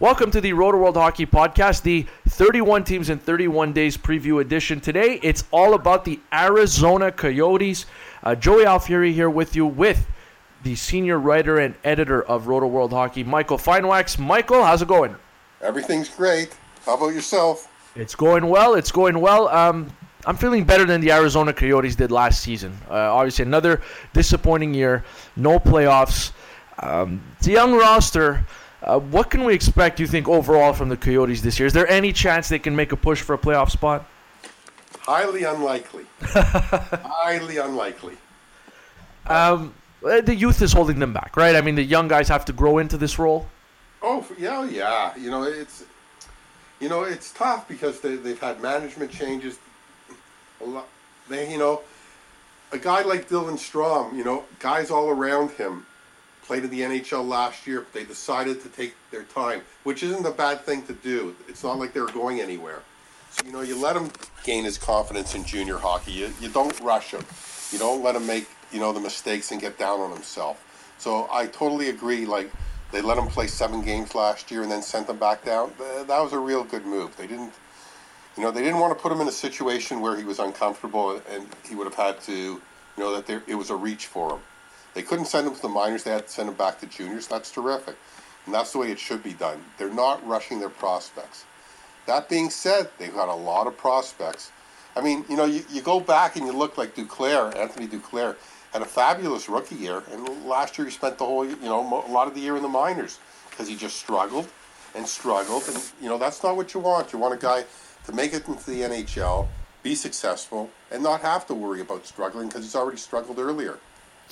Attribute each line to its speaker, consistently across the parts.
Speaker 1: Welcome to the Roto World Hockey Podcast, the 31 teams in 31 days preview edition. Today, it's all about the Arizona Coyotes. Uh, Joey Alfieri here with you with the senior writer and editor of Roto World Hockey, Michael Finewax. Michael, how's it going?
Speaker 2: Everything's great. How about yourself?
Speaker 1: It's going well. It's going well. Um, I'm feeling better than the Arizona Coyotes did last season. Uh, obviously, another disappointing year, no playoffs. Um, it's a young roster. Uh, what can we expect, you think, overall from the Coyotes this year? Is there any chance they can make a push for a playoff spot?
Speaker 2: Highly unlikely. Highly unlikely.
Speaker 1: Um, uh, the youth is holding them back, right? I mean, the young guys have to grow into this role.
Speaker 2: Oh yeah, yeah. You know it's, you know it's tough because they they've had management changes. A lot. They you know, a guy like Dylan Strome, you know, guys all around him, played in the NHL last year. They decided to take their time, which isn't a bad thing to do. It's not like they were going anywhere. So you know, you let him gain his confidence in junior hockey. You you don't rush him. You don't let him make you know the mistakes and get down on himself. So I totally agree. Like they let him play seven games last year and then sent him back down. That was a real good move. They didn't, you know, they didn't want to put him in a situation where he was uncomfortable and he would have had to, you know, that there, it was a reach for him. They couldn't send him to the minors. They had to send him back to juniors. That's terrific. And that's the way it should be done. They're not rushing their prospects. That being said, they've got a lot of prospects. I mean, you know, you, you go back and you look like Duclair, Anthony Duclair had a fabulous rookie year, and last year he spent the whole, you know, a lot of the year in the minors because he just struggled and struggled, and you know that's not what you want. You want a guy to make it into the NHL, be successful, and not have to worry about struggling because he's already struggled earlier.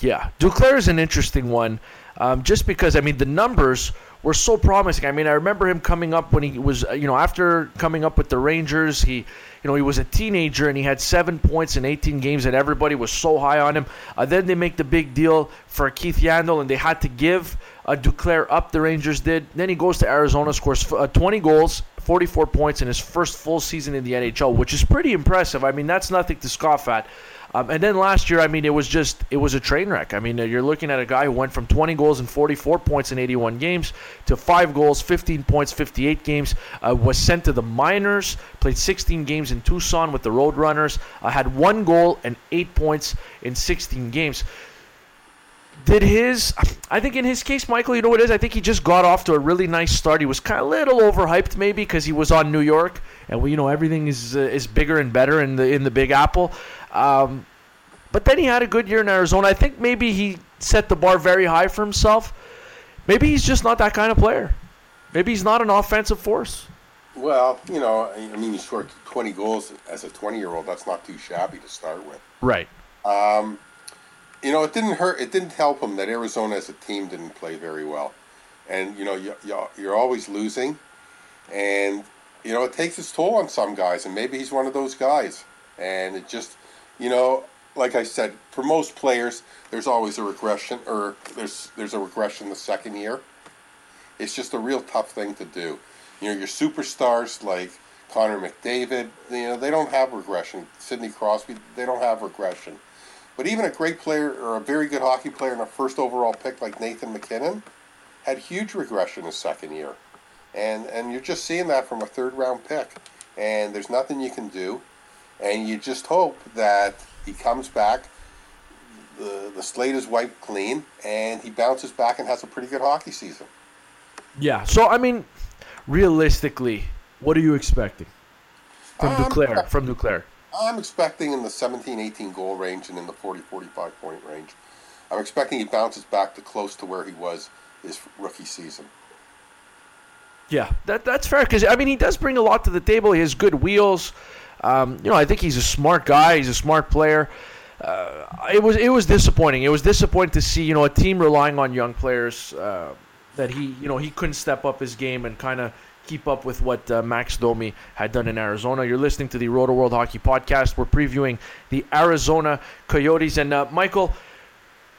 Speaker 1: Yeah, Duclair is an interesting one, um, just because I mean the numbers were so promising. I mean, I remember him coming up when he was, you know, after coming up with the Rangers, he, you know, he was a teenager and he had seven points in 18 games, and everybody was so high on him. Uh, then they make the big deal for Keith Yandle, and they had to give uh, Duclair up. The Rangers did. Then he goes to Arizona, scores uh, 20 goals, 44 points in his first full season in the NHL, which is pretty impressive. I mean, that's nothing to scoff at. Um, and then last year, I mean, it was just it was a train wreck. I mean, you're looking at a guy who went from 20 goals and 44 points in 81 games to five goals, 15 points, 58 games. Uh, was sent to the minors, played 16 games in Tucson with the Roadrunners, uh, had one goal and eight points in 16 games. Did his, I think in his case, Michael, you know what it is? I think he just got off to a really nice start. He was kind of a little overhyped maybe because he was on New York, and we, you know everything is uh, is bigger and better in the in the Big Apple. Um, but then he had a good year in Arizona. I think maybe he set the bar very high for himself. Maybe he's just not that kind of player. Maybe he's not an offensive force.
Speaker 2: Well, you know, I mean, he scored 20 goals as a 20 year old. That's not too shabby to start with.
Speaker 1: Right.
Speaker 2: Um, you know, it didn't hurt. It didn't help him that Arizona as a team didn't play very well, and you know, you, you're always losing, and you know, it takes its toll on some guys, and maybe he's one of those guys, and it just you know, like I said, for most players, there's always a regression, or there's there's a regression the second year. It's just a real tough thing to do. You know, your superstars like Connor McDavid, you know, they don't have regression. Sidney Crosby, they don't have regression. But even a great player or a very good hockey player and a first overall pick like Nathan MacKinnon had huge regression his second year. And and you're just seeing that from a third round pick. And there's nothing you can do and you just hope that he comes back. The, the slate is wiped clean, and he bounces back and has a pretty good hockey season.
Speaker 1: Yeah. So I mean, realistically, what are you expecting from
Speaker 2: I'm
Speaker 1: Duclair? From Duclair.
Speaker 2: I'm expecting in the 17, 18 goal range and in the 40, 45 point range. I'm expecting he bounces back to close to where he was his rookie season.
Speaker 1: Yeah, that that's fair because I mean he does bring a lot to the table. He has good wheels. Um, you know, I think he's a smart guy. He's a smart player. Uh, it was it was disappointing. It was disappointing to see you know a team relying on young players uh, that he you know he couldn't step up his game and kind of keep up with what uh, Max Domi had done in Arizona. You're listening to the Roto World Hockey Podcast. We're previewing the Arizona Coyotes and uh, Michael.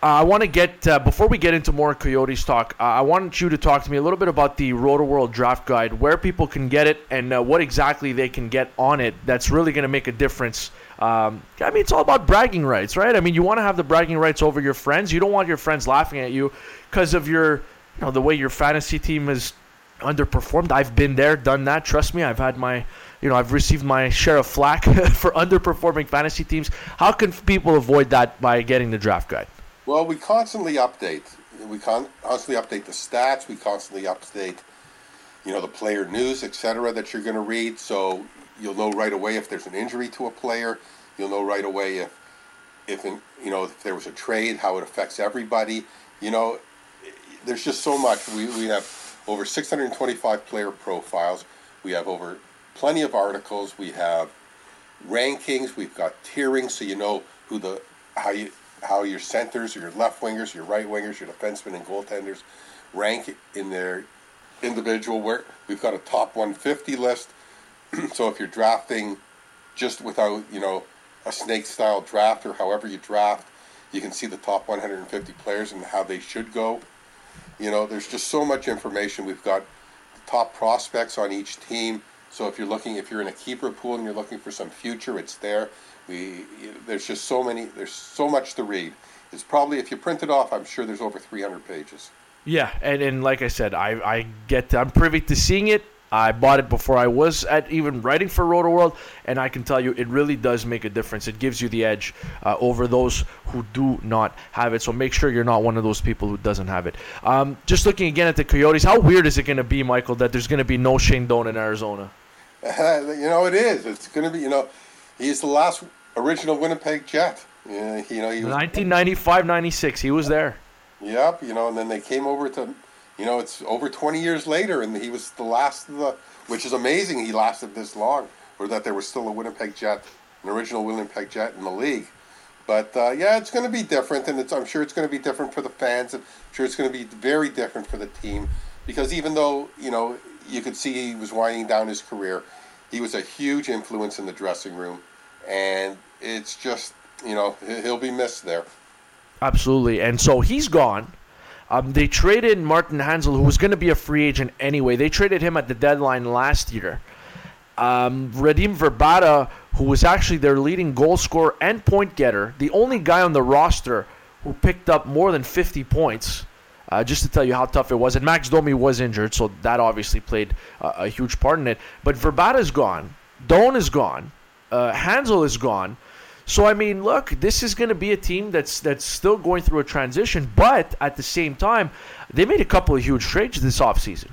Speaker 1: Uh, I want to get uh, before we get into more Coyotes talk. Uh, I want you to talk to me a little bit about the Roto World Draft Guide, where people can get it, and uh, what exactly they can get on it. That's really going to make a difference. Um, I mean, it's all about bragging rights, right? I mean, you want to have the bragging rights over your friends. You don't want your friends laughing at you because of your, you know, the way your fantasy team is underperformed. I've been there, done that. Trust me, I've had my, you know, I've received my share of flack for underperforming fantasy teams. How can people avoid that by getting the draft guide?
Speaker 2: Well, we constantly update. We con- constantly update the stats. We constantly update, you know, the player news, etc. That you're going to read. So you'll know right away if there's an injury to a player. You'll know right away if, if in, you know, if there was a trade, how it affects everybody. You know, there's just so much. We we have over 625 player profiles. We have over plenty of articles. We have rankings. We've got tiering, so you know who the how you how your centers, your left wingers, your right wingers, your defensemen, and goaltenders rank in their individual. Where we've got a top 150 list. so if you're drafting just without you know a snake style draft or however you draft, you can see the top 150 players and how they should go. You know, there's just so much information. We've got top prospects on each team. So if you're looking, if you're in a keeper pool and you're looking for some future, it's there. We there's just so many, there's so much to read. It's probably if you print it off, I'm sure there's over 300 pages.
Speaker 1: Yeah, and, and like I said, I, I get I'm privy to seeing it. I bought it before I was at even writing for Roto World, and I can tell you it really does make a difference. It gives you the edge uh, over those who do not have it. So make sure you're not one of those people who doesn't have it. Um, just looking again at the Coyotes, how weird is it going to be, Michael, that there's going to be no Shane Doan in Arizona?
Speaker 2: Uh, you know, it is. It's going to be, you know, he's the last original Winnipeg Jet. Yeah, you know, he was
Speaker 1: 1995 96. He was there.
Speaker 2: Yep, you know, and then they came over to you know, it's over 20 years later, and he was the last of the, which is amazing he lasted this long, or that there was still a Winnipeg Jet, an original Winnipeg Jet in the league. But uh, yeah, it's going to be different, and I'm sure it's going to be different for the fans, and I'm sure it's going to be very different for the team, because even though you know you could see he was winding down his career, he was a huge influence in the dressing room, and it's just you know he'll be missed there.
Speaker 1: Absolutely, and so he's gone. Um, they traded Martin Hanzal, who was going to be a free agent anyway. They traded him at the deadline last year. Um, Radim Vrbata, who was actually their leading goal scorer and point getter, the only guy on the roster who picked up more than 50 points. Uh, just to tell you how tough it was. And Max Domi was injured, so that obviously played uh, a huge part in it. But Vrbata is gone. Doan is gone. Uh, Hanzal is gone. So I mean, look, this is going to be a team that's that's still going through a transition, but at the same time, they made a couple of huge trades this offseason.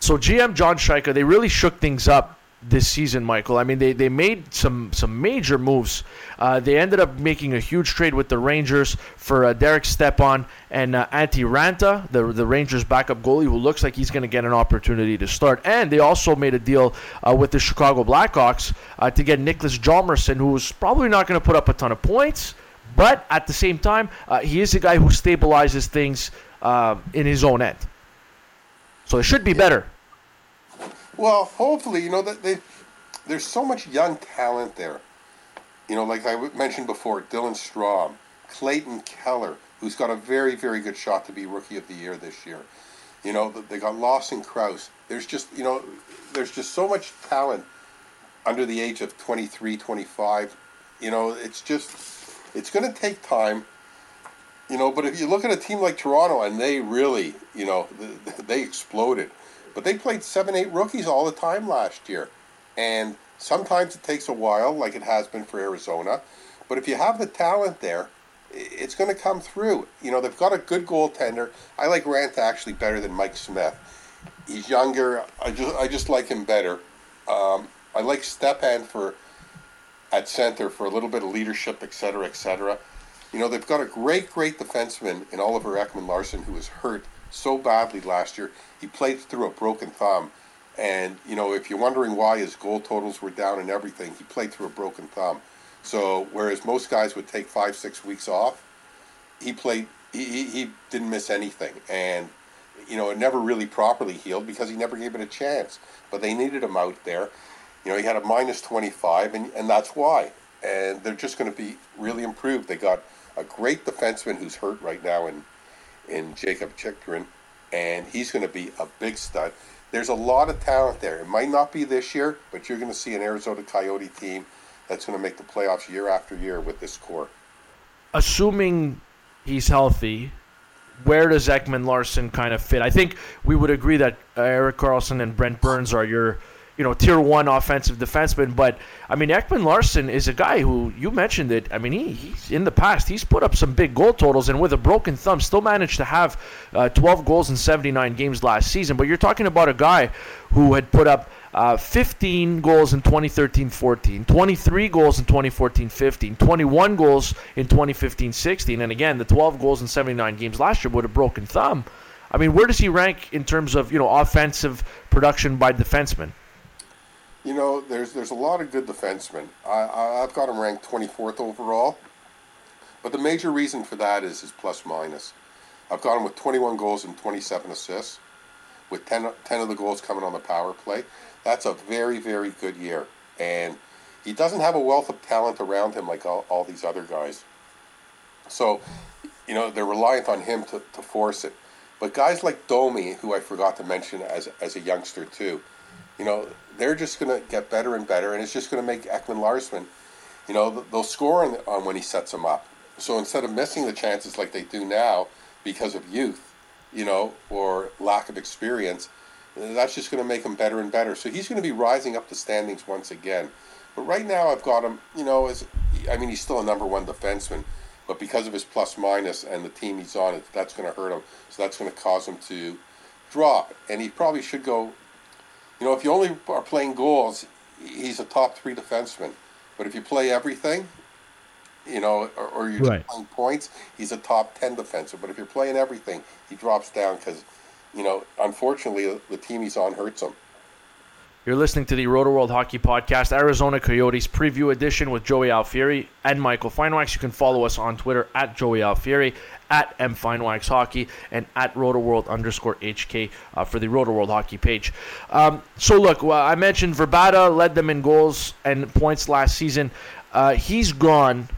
Speaker 1: So GM John Chayka, they really shook things up this season, Michael. I mean, they, they made some some major moves. Uh, they ended up making a huge trade with the Rangers for uh, Derek Stepan and uh, Antti Raanta, the the Rangers' backup goalie, who looks like he's going to get an opportunity to start. And they also made a deal uh, with the Chicago Blackhawks uh, to get Nicholas Hjalmarsson, who's probably not going to put up a ton of points, but at the same time, uh, he is a guy who stabilizes things uh, in his own end. So it should be better.
Speaker 2: Well, hopefully, you know that they there's so much young talent there. You know, like I mentioned before, Dylan Strome, Clayton Keller, who's got a very, very good shot to be Rookie of the Year this year. You know, they got Lawson Crouse. There's just, you know, there's just so much talent under the age of 23, 25. You know, it's just, it's going to take time. You know, but if you look at a team like Toronto and they really, you know, they exploded. But they played seven, eight rookies all the time last year. And sometimes it takes a while, like it has been for Arizona. But if you have the talent there, it's going to come through. You know, they've got a good goaltender. I like Raanta actually better than Mike Smith. He's younger. I just I just like him better. Um, I like Stepan for at center for a little bit of leadership, et cetera, et cetera. You know, they've got a great, great defenseman in Oliver Ekman-Larsson who was hurt so badly last year. He played through a broken thumb. And, you know, if you're wondering why his goal totals were down and everything, he played through a broken thumb. So, whereas most guys would take five, six weeks off, he played, he, he, didn't miss anything. And, you know, it never really properly healed because he never gave it a chance. But they needed him out there. You know, he had a minus 25, and, and that's why. And they're just going to be really improved. They got a great defenseman who's hurt right now in, in Jakob Chychrun and he's going to be a big stud. There's a lot of talent there. It might not be this year, but you're going to see an Arizona Coyote team that's going to make the playoffs year after year with this core.
Speaker 1: Assuming he's healthy, where does Ekman Larsson kind of fit? I think we would agree that Erik Karlsson and Brent Burns are your you know, tier one offensive defenseman. But I mean, Ekman Larsson is a guy who you mentioned it. I mean, he he's in the past he's put up some big goal totals, and with a broken thumb, still managed to have uh, 12 goals in 79 games last season. But you're talking about a guy who had put up. Uh, 15 goals in 2013-14, 23 goals in 2014-15, 21 goals in 2015-16, and again the 12 goals in 79 games last year with a broken thumb. I mean, where does he rank in terms of you know offensive production by defensemen?
Speaker 2: You know, there's there's a lot of good defensemen. I, I have got him ranked 24th overall, but the major reason for that is his plus minus. I've got him with 21 goals and 27 assists, with 10, 10 of the goals coming on the power play. That's a very very good year, and he doesn't have a wealth of talent around him like all, all these other guys. So, you know, they're reliant on him to, to force it. But guys like Domi, who I forgot to mention as as a youngster too, you know, they're just going to get better and better, and it's just going to make Ekman Larsson, you know, they'll score on, on when he sets them up. So instead of missing the chances like they do now because of youth, you know, or lack of experience, that's just going to make him better and better. So he's going to be rising up the standings once again. But right now, I've got him, you know, as I mean, he's still a number one defenseman, but because of his plus minus and the team he's on, that's going to hurt him. So that's going to cause him to drop. And he probably should go you know, if you only are playing goals, he's a top three defenseman. But if you play everything, you know, or, or you're right. playing points, he's a top 10 defenseman. But if you're playing everything, he drops down because, you know, unfortunately, the team he's on hurts him.
Speaker 1: You're listening to the Roto World Hockey Podcast, Arizona Coyotes preview edition with Joey Alfieri and Michael Finewax. You can follow us on Twitter at Joey Alfieri, at M Finewax Hockey, and at Roto World underscore HK uh, for the Roto World Hockey page. Um, so, look, well, I mentioned Vrbata led them in goals and points last season. Uh, he's gone.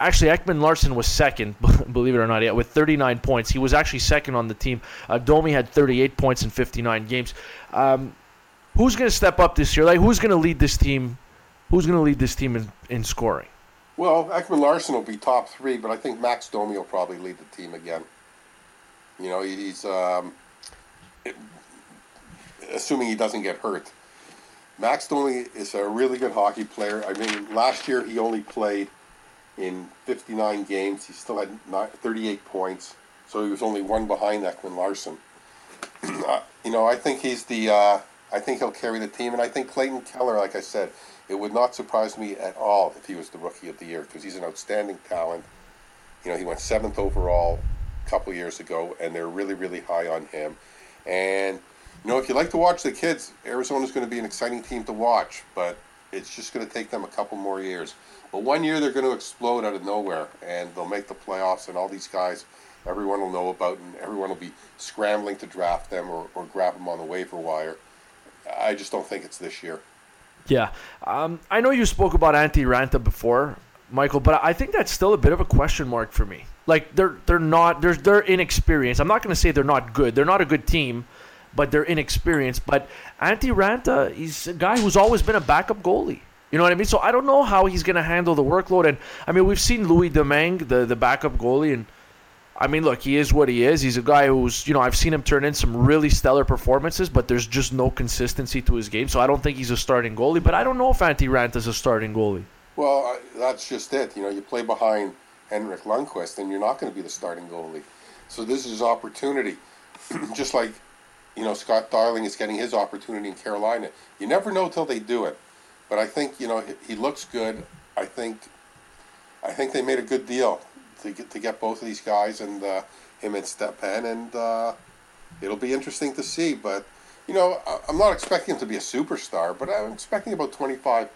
Speaker 1: Actually, Ekman Larsson was second, believe it or not, yeah, with 39 points. He was actually second on the team. Uh, Domi had 38 points in 59 games. Um, who's going to step up this year? Like, who's going to lead this team? Who's going to lead this team in, in scoring?
Speaker 2: Well, Ekman Larsson will be top three, but I think Max Domi will probably lead the team again. You know, he's um, assuming he doesn't get hurt. Max Domi is a really good hockey player. I mean, last year he only played in 59 games. He still had 38 points, so he was only one behind Ekman Larsson. uh, you know, I think he's the uh, I think he'll carry the team, and I think Clayton Keller, like I said, it would not surprise me at all if he was the rookie of the year because he's an outstanding talent. You know, he went seventh overall a couple years ago, and they're really, really high on him. And you know, if you like to watch the kids, Arizona's going to be an exciting team to watch, but it's just going to take them a couple more years. But one year they're going to explode out of nowhere, and they'll make the playoffs, and all these guys, everyone will know about, and everyone will be scrambling to draft them or, or grab them on the waiver wire. I just don't think it's this year.
Speaker 1: Yeah, um, I know you spoke about Antti Raanta before, Michael, but I think that's still a bit of a question mark for me. Like they're they're not they're they're inexperienced. I'm not going to say they're not good. They're not a good team, but they're inexperienced. But Antti Raanta, he's a guy who's always been a backup goalie. You know what I mean? So I don't know how he's going to handle the workload. And I mean, we've seen Louis Domingue, the the backup goalie, and I mean, look, he is what he is. He's a guy who's, you know, I've seen him turn in some really stellar performances, but there's just no consistency to his game. So I don't think he's a starting goalie. But I don't know if Antti Raanta is a starting goalie.
Speaker 2: Well, that's just it. You know, you play behind Henrik Lundqvist, and you're not going to be the starting goalie. So this is his opportunity. just like, you know, Scott Darling is getting his opportunity in Carolina. You never know till they do it. But I think, you know, he looks good. I think, I think they made a good deal to get to get both of these guys and uh, him and Stepan, and uh, it'll be interesting to see. But you know, I'm not expecting him to be a superstar, but I'm expecting about 25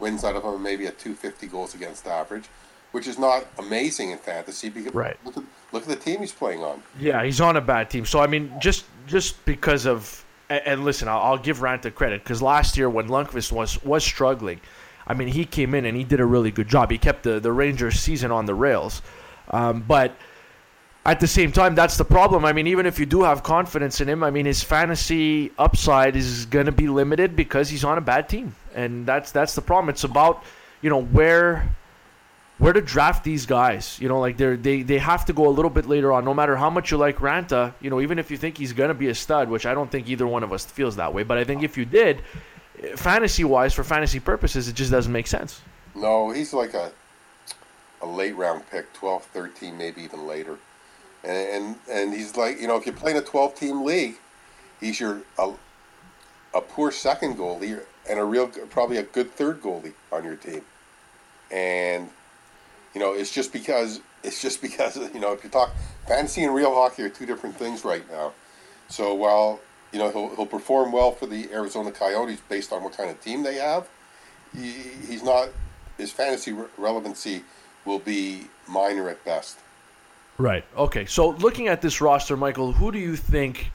Speaker 2: wins out of him, maybe a 250 goals against average, which is not amazing in fantasy. Because
Speaker 1: right.
Speaker 2: Look at, look at the team he's playing on.
Speaker 1: Yeah, he's on a bad team. So I mean, just just because of and, listen, I'll, give Raanta credit because last year when Lundqvist was was struggling. I mean, he came in and he did a really good job. He kept the, the Rangers season on the rails. Um, but at the same time, that's the problem. I mean, even if you do have confidence in him, I mean, his fantasy upside is going to be limited because he's on a bad team, and that's that's the problem. It's about you know where where to draft these guys. You know, like they they they have to go a little bit later on. No matter how much you like Raanta, you know, even if you think he's gonna be a stud, which I don't think either one of us feels that way, but I think if you did, fantasy wise, for fantasy purposes, it just doesn't make sense.
Speaker 2: No, he's like a a late round pick, 12, 13, maybe even later. And and, and he's like, you know, if you're playing a 12 team league, he's your a, a poor second goalie and a real probably a good third goalie on your team. And you know, it's just because it's just because you know if you talk fantasy and real hockey are two different things right now. So while you know he'll he'll perform well for the Arizona Coyotes based on what kind of team they have, he, he's not his fantasy re- relevancy will be minor at best.
Speaker 1: Right. Okay. So looking at this roster, Michael, who do you think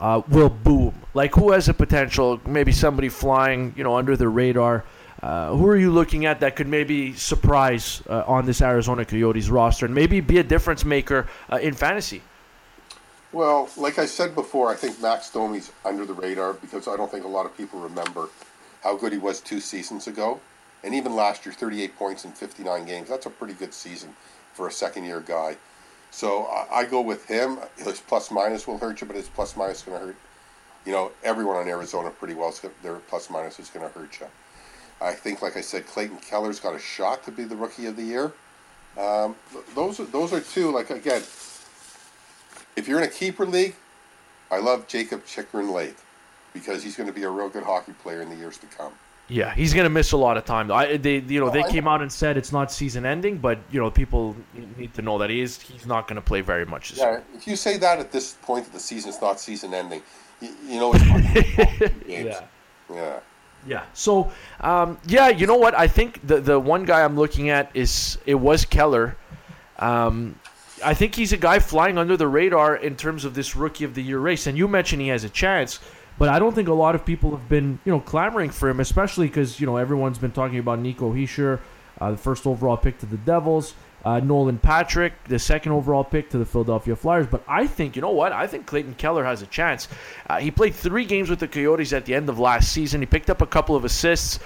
Speaker 1: uh, will boom? Like who has a potential? Maybe somebody flying, you know, under the radar. Uh, who are you looking at that could maybe surprise uh, on this Arizona Coyotes roster and maybe be a difference maker uh, in fantasy?
Speaker 2: Well, like I said before, I think Max Domi's under the radar because I don't think a lot of people remember how good he was two seasons ago. And even last year, 38 points in 59 games. That's a pretty good season for a second year guy. So I, I go with him. His plus minus will hurt you, but his plus minus is going to hurt, you know, everyone on Arizona pretty well. So their plus minus is going to hurt you. I think, like I said, Clayton Keller's got a shot to be the rookie of the year. Um, those are those are two. Like again, if you're in a keeper league, I love Jakob Chychrun Late because he's going to be a real good hockey player in the years to come.
Speaker 1: Yeah, he's going to miss a lot of time. I, they, you know, they came out and said it's not season ending, but you know, people need to know that he is. He's not going to play very much.
Speaker 2: yeah,
Speaker 1: year.
Speaker 2: if you say that at this point of the season, it's not season ending. You, you know, it's
Speaker 1: yeah,
Speaker 2: yeah.
Speaker 1: Yeah. So, um, yeah, you know what? I think the the one guy I'm looking at is it was Keller. Um, I think he's a guy flying under the radar in terms of this rookie of the year race. And you mentioned he has a chance, but I don't think a lot of people have been you know clamoring for him, especially because you know everyone's been talking about Nico Hischier, uh, the first overall pick to the Devils uh, Nolan Patrick, the second overall pick to the Philadelphia Flyers. But I think, you know what? I think Clayton Keller has a chance. Uh, he played three games with the Coyotes at the end of last season. He picked up a couple of assists.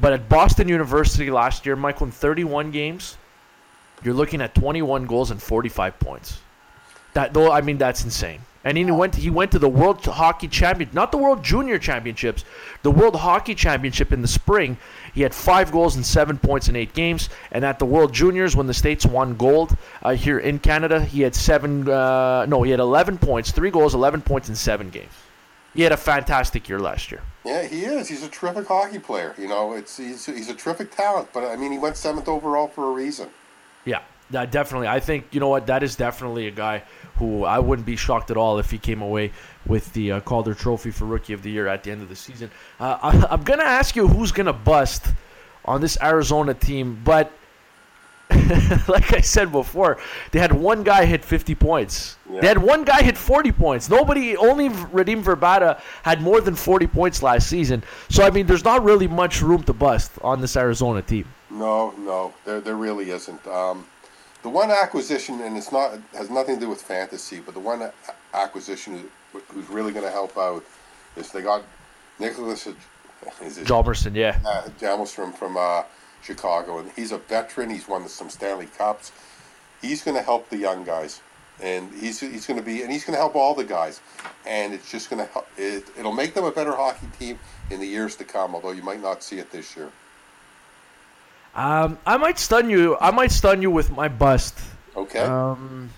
Speaker 1: But at Boston University last year, Michael, in 31 games, you're looking at 21 goals and 45 points. That though, I mean, that's insane. And he went. He went to the World Hockey Champion, not the World Junior Championships, the World Hockey Championship in the spring. He had five goals and seven points in eight games. And at the World Juniors, when the states won gold uh, here in Canada, he had seven. Uh, no, he had 11 points, three goals, 11 points in seven games. He had a fantastic year last year.
Speaker 2: Yeah, he is. He's a terrific hockey player. You know, it's he's he's a terrific talent. But I mean, he went seventh overall for a reason.
Speaker 1: Yeah, that definitely. I think you know what. That is definitely a guy who I wouldn't be shocked at all if he came away with the uh, Calder Trophy for Rookie of the Year at the end of the season. Uh, I, I'm gonna ask you who's gonna bust on this Arizona team, but like I said before, they had one guy hit 50 points. Yeah. They had one guy hit 40 points. Nobody, only Radim Vrbata had more than 40 points last season. So I mean, there's not really much room to bust on this Arizona team.
Speaker 2: No, no, there there really isn't. Um, the one acquisition, and it's not has nothing to do with fantasy, but the one acquisition who's really going to help out is they got Nicholas
Speaker 1: Hjalmarsson, yeah,
Speaker 2: uh, from uh, Chicago, and he's a veteran. He's won some Stanley Cups. He's going to help the young guys, and he's he's going to be and he's going to help all the guys, and it's just going to help. It, it'll make them a better hockey team in the years to come. Although you might not see it this year.
Speaker 1: Um, I might stun you. I might stun you with my bust.
Speaker 2: Okay.
Speaker 1: Um,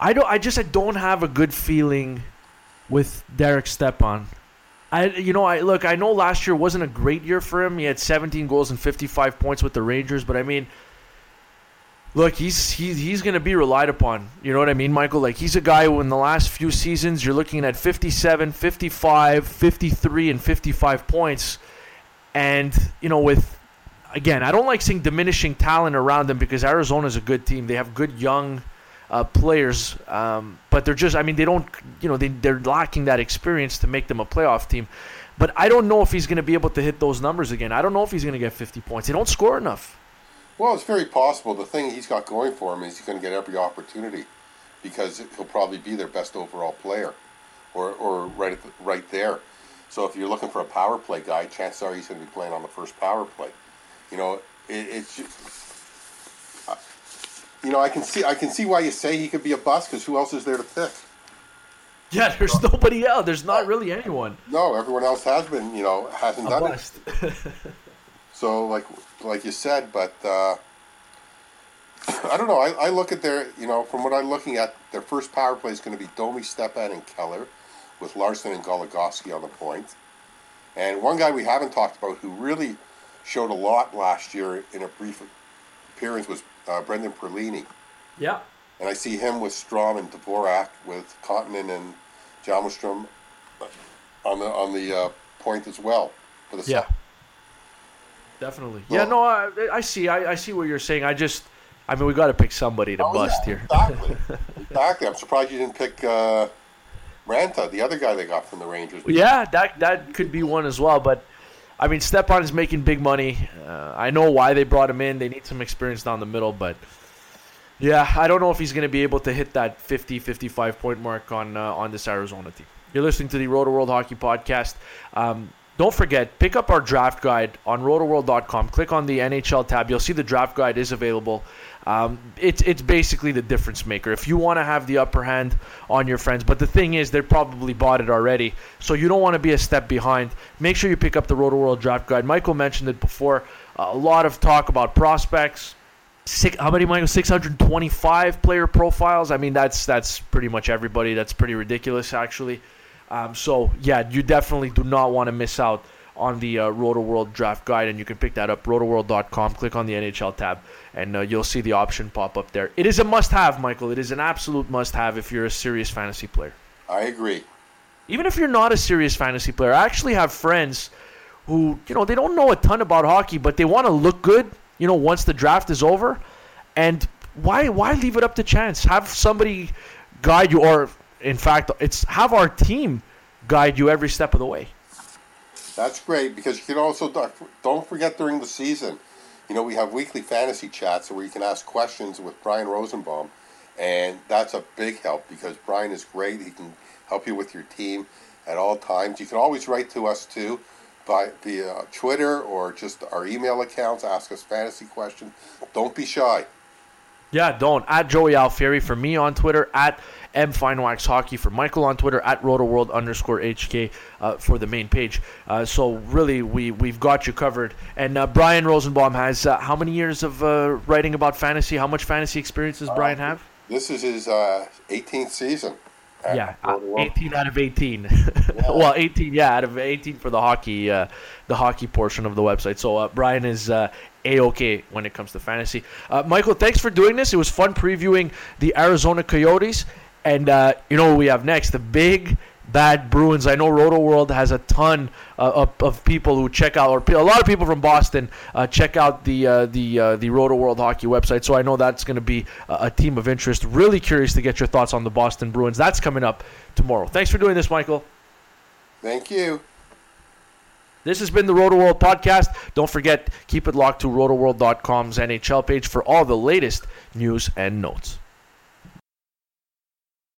Speaker 1: I don't. I just I don't have a good feeling with Derek Stepan. I you know I look. I know last year wasn't a great year for him. He had 17 goals and 55 points with the Rangers, but I mean. Look, he's he's he's going to be relied upon. You know what I mean, Michael? Like he's a guy who in the last few seasons you're looking at 57, 55, 53 and 55 points. And, you know, with again, I don't like seeing diminishing talent around them because Arizona's a good team. They have good young uh, players, um, but they're just, I mean, they don't, you know, they, they're lacking that experience to make them a playoff team. But I don't know if he's going to be able to hit those numbers again. I don't know if he's going to get 50 points. They don't score enough.
Speaker 2: Well, it's very possible. The thing he's got going for him is he's going to get every opportunity because he'll probably be their best overall player or, or right, the, right there. So if you're looking for a power play guy, chances are he's going to be playing on the first power play. You know, it, it's just, you know, I can see I can see why you say he could be a bust because who else is there to pick?
Speaker 1: Yeah, there's nobody else. There's not really anyone.
Speaker 2: No, everyone else has been, you know, hasn't
Speaker 1: A
Speaker 2: done
Speaker 1: bust.
Speaker 2: it. So like like you said, but uh, I don't know. I, I look at their, you know, from what I'm looking at, their first power play is going to be Domi, Stepan, and Keller, with Larsson and Goligoski on the point. And one guy we haven't talked about who really showed a lot last year in a brief appearance was uh, Brendan Perlini.
Speaker 1: yeah.
Speaker 2: And I see him with Strome and Dvorak with Connauton and Jalmstrom on the on the uh, point as well for the
Speaker 1: Yeah. Definitely.
Speaker 2: Well-
Speaker 1: yeah, no, I, I see. I, I see what you're saying. I just, I mean, we got to pick somebody to
Speaker 2: Oh,
Speaker 1: bust
Speaker 2: yeah,
Speaker 1: here.
Speaker 2: Exactly. exactly. I'm surprised you didn't pick uh, Raanta, the other guy they got from the Rangers.
Speaker 1: Yeah, that that could be one as well. But I mean, Stepan is making big money. Uh, I know why they brought him in. They need some experience down the middle, but yeah, I don't know if he's going to be able to hit that 50, 55 point mark on uh, on this Arizona team. You're listening to the Roto World Hockey Podcast. Um, don't forget, pick up our draft guide on rotoworld.com. Click on the NHL tab. You'll see the draft guide is available. Um, it's it's basically the difference maker. If you want to have the upper hand on your friends, but the thing is, they probably bought it already, so you don't want to be a step behind. Make sure you pick up the Roto World Draft Guide. Michael mentioned it before. a lot of talk about prospects. Six, how many, Michael? 625 player profiles. I mean, that's that's pretty much everybody. That's pretty ridiculous, actually. Um, so yeah, you definitely do not want to miss out on the uh, Roto World Draft Guide, and you can pick that up rotoworld.com. Click on the NHL tab, and uh, you'll see the option pop up there. It is a must-have, Michael. It is an absolute must-have if you're a serious fantasy player.
Speaker 2: I agree.
Speaker 1: Even if you're not a serious fantasy player, I actually have friends who, you know, they don't know a ton about hockey, but they want to look good, you know, once the draft is over. And why why leave it up to chance? Have somebody guide you or in fact, it's have our team guide you every step of the way.
Speaker 2: That's great because you can also don't forget during the season, you know, we have weekly fantasy chats where you can ask questions with Brian Rosenbaum, and that's a big help because Brian is great. He can help you with your team at all times. You can always write to us too by via Twitter or just our email accounts. Ask us fantasy questions. Don't be shy.
Speaker 1: Yeah, don't. At Joey Alfieri for me on Twitter, at M Finewax Hockey for Michael on Twitter, at RotoWorld underscore HK uh, for the main page. Uh, so really, we we've got you covered. And uh, Brian Rosenbaum has uh, how many years of uh, writing about fantasy? How much fantasy experience does Brian have?
Speaker 2: This is his uh, 18th season.
Speaker 1: Yeah, uh, 18 out of 18. well, 18, yeah, out of 18 for the hockey, uh, the hockey portion of the website. So uh, Brian is uh, a okay when it comes to fantasy. Uh, Michael, thanks for doing this. It was fun previewing the Arizona Coyotes, and uh, you know what we have next? The big bad Bruins. I know Roto World has a ton uh, of, of people who check out, or a lot of people from Boston uh, check out the uh, the uh, the Roto World Hockey website. So I know that's going to be a, a team of interest. Really curious to get your thoughts on the Boston Bruins. That's coming up tomorrow. Thanks for doing this, Michael.
Speaker 2: Thank you.
Speaker 1: This has been the Roto World podcast. Don't forget, keep it locked to rotoworld.com's NHL page for all the latest news and notes.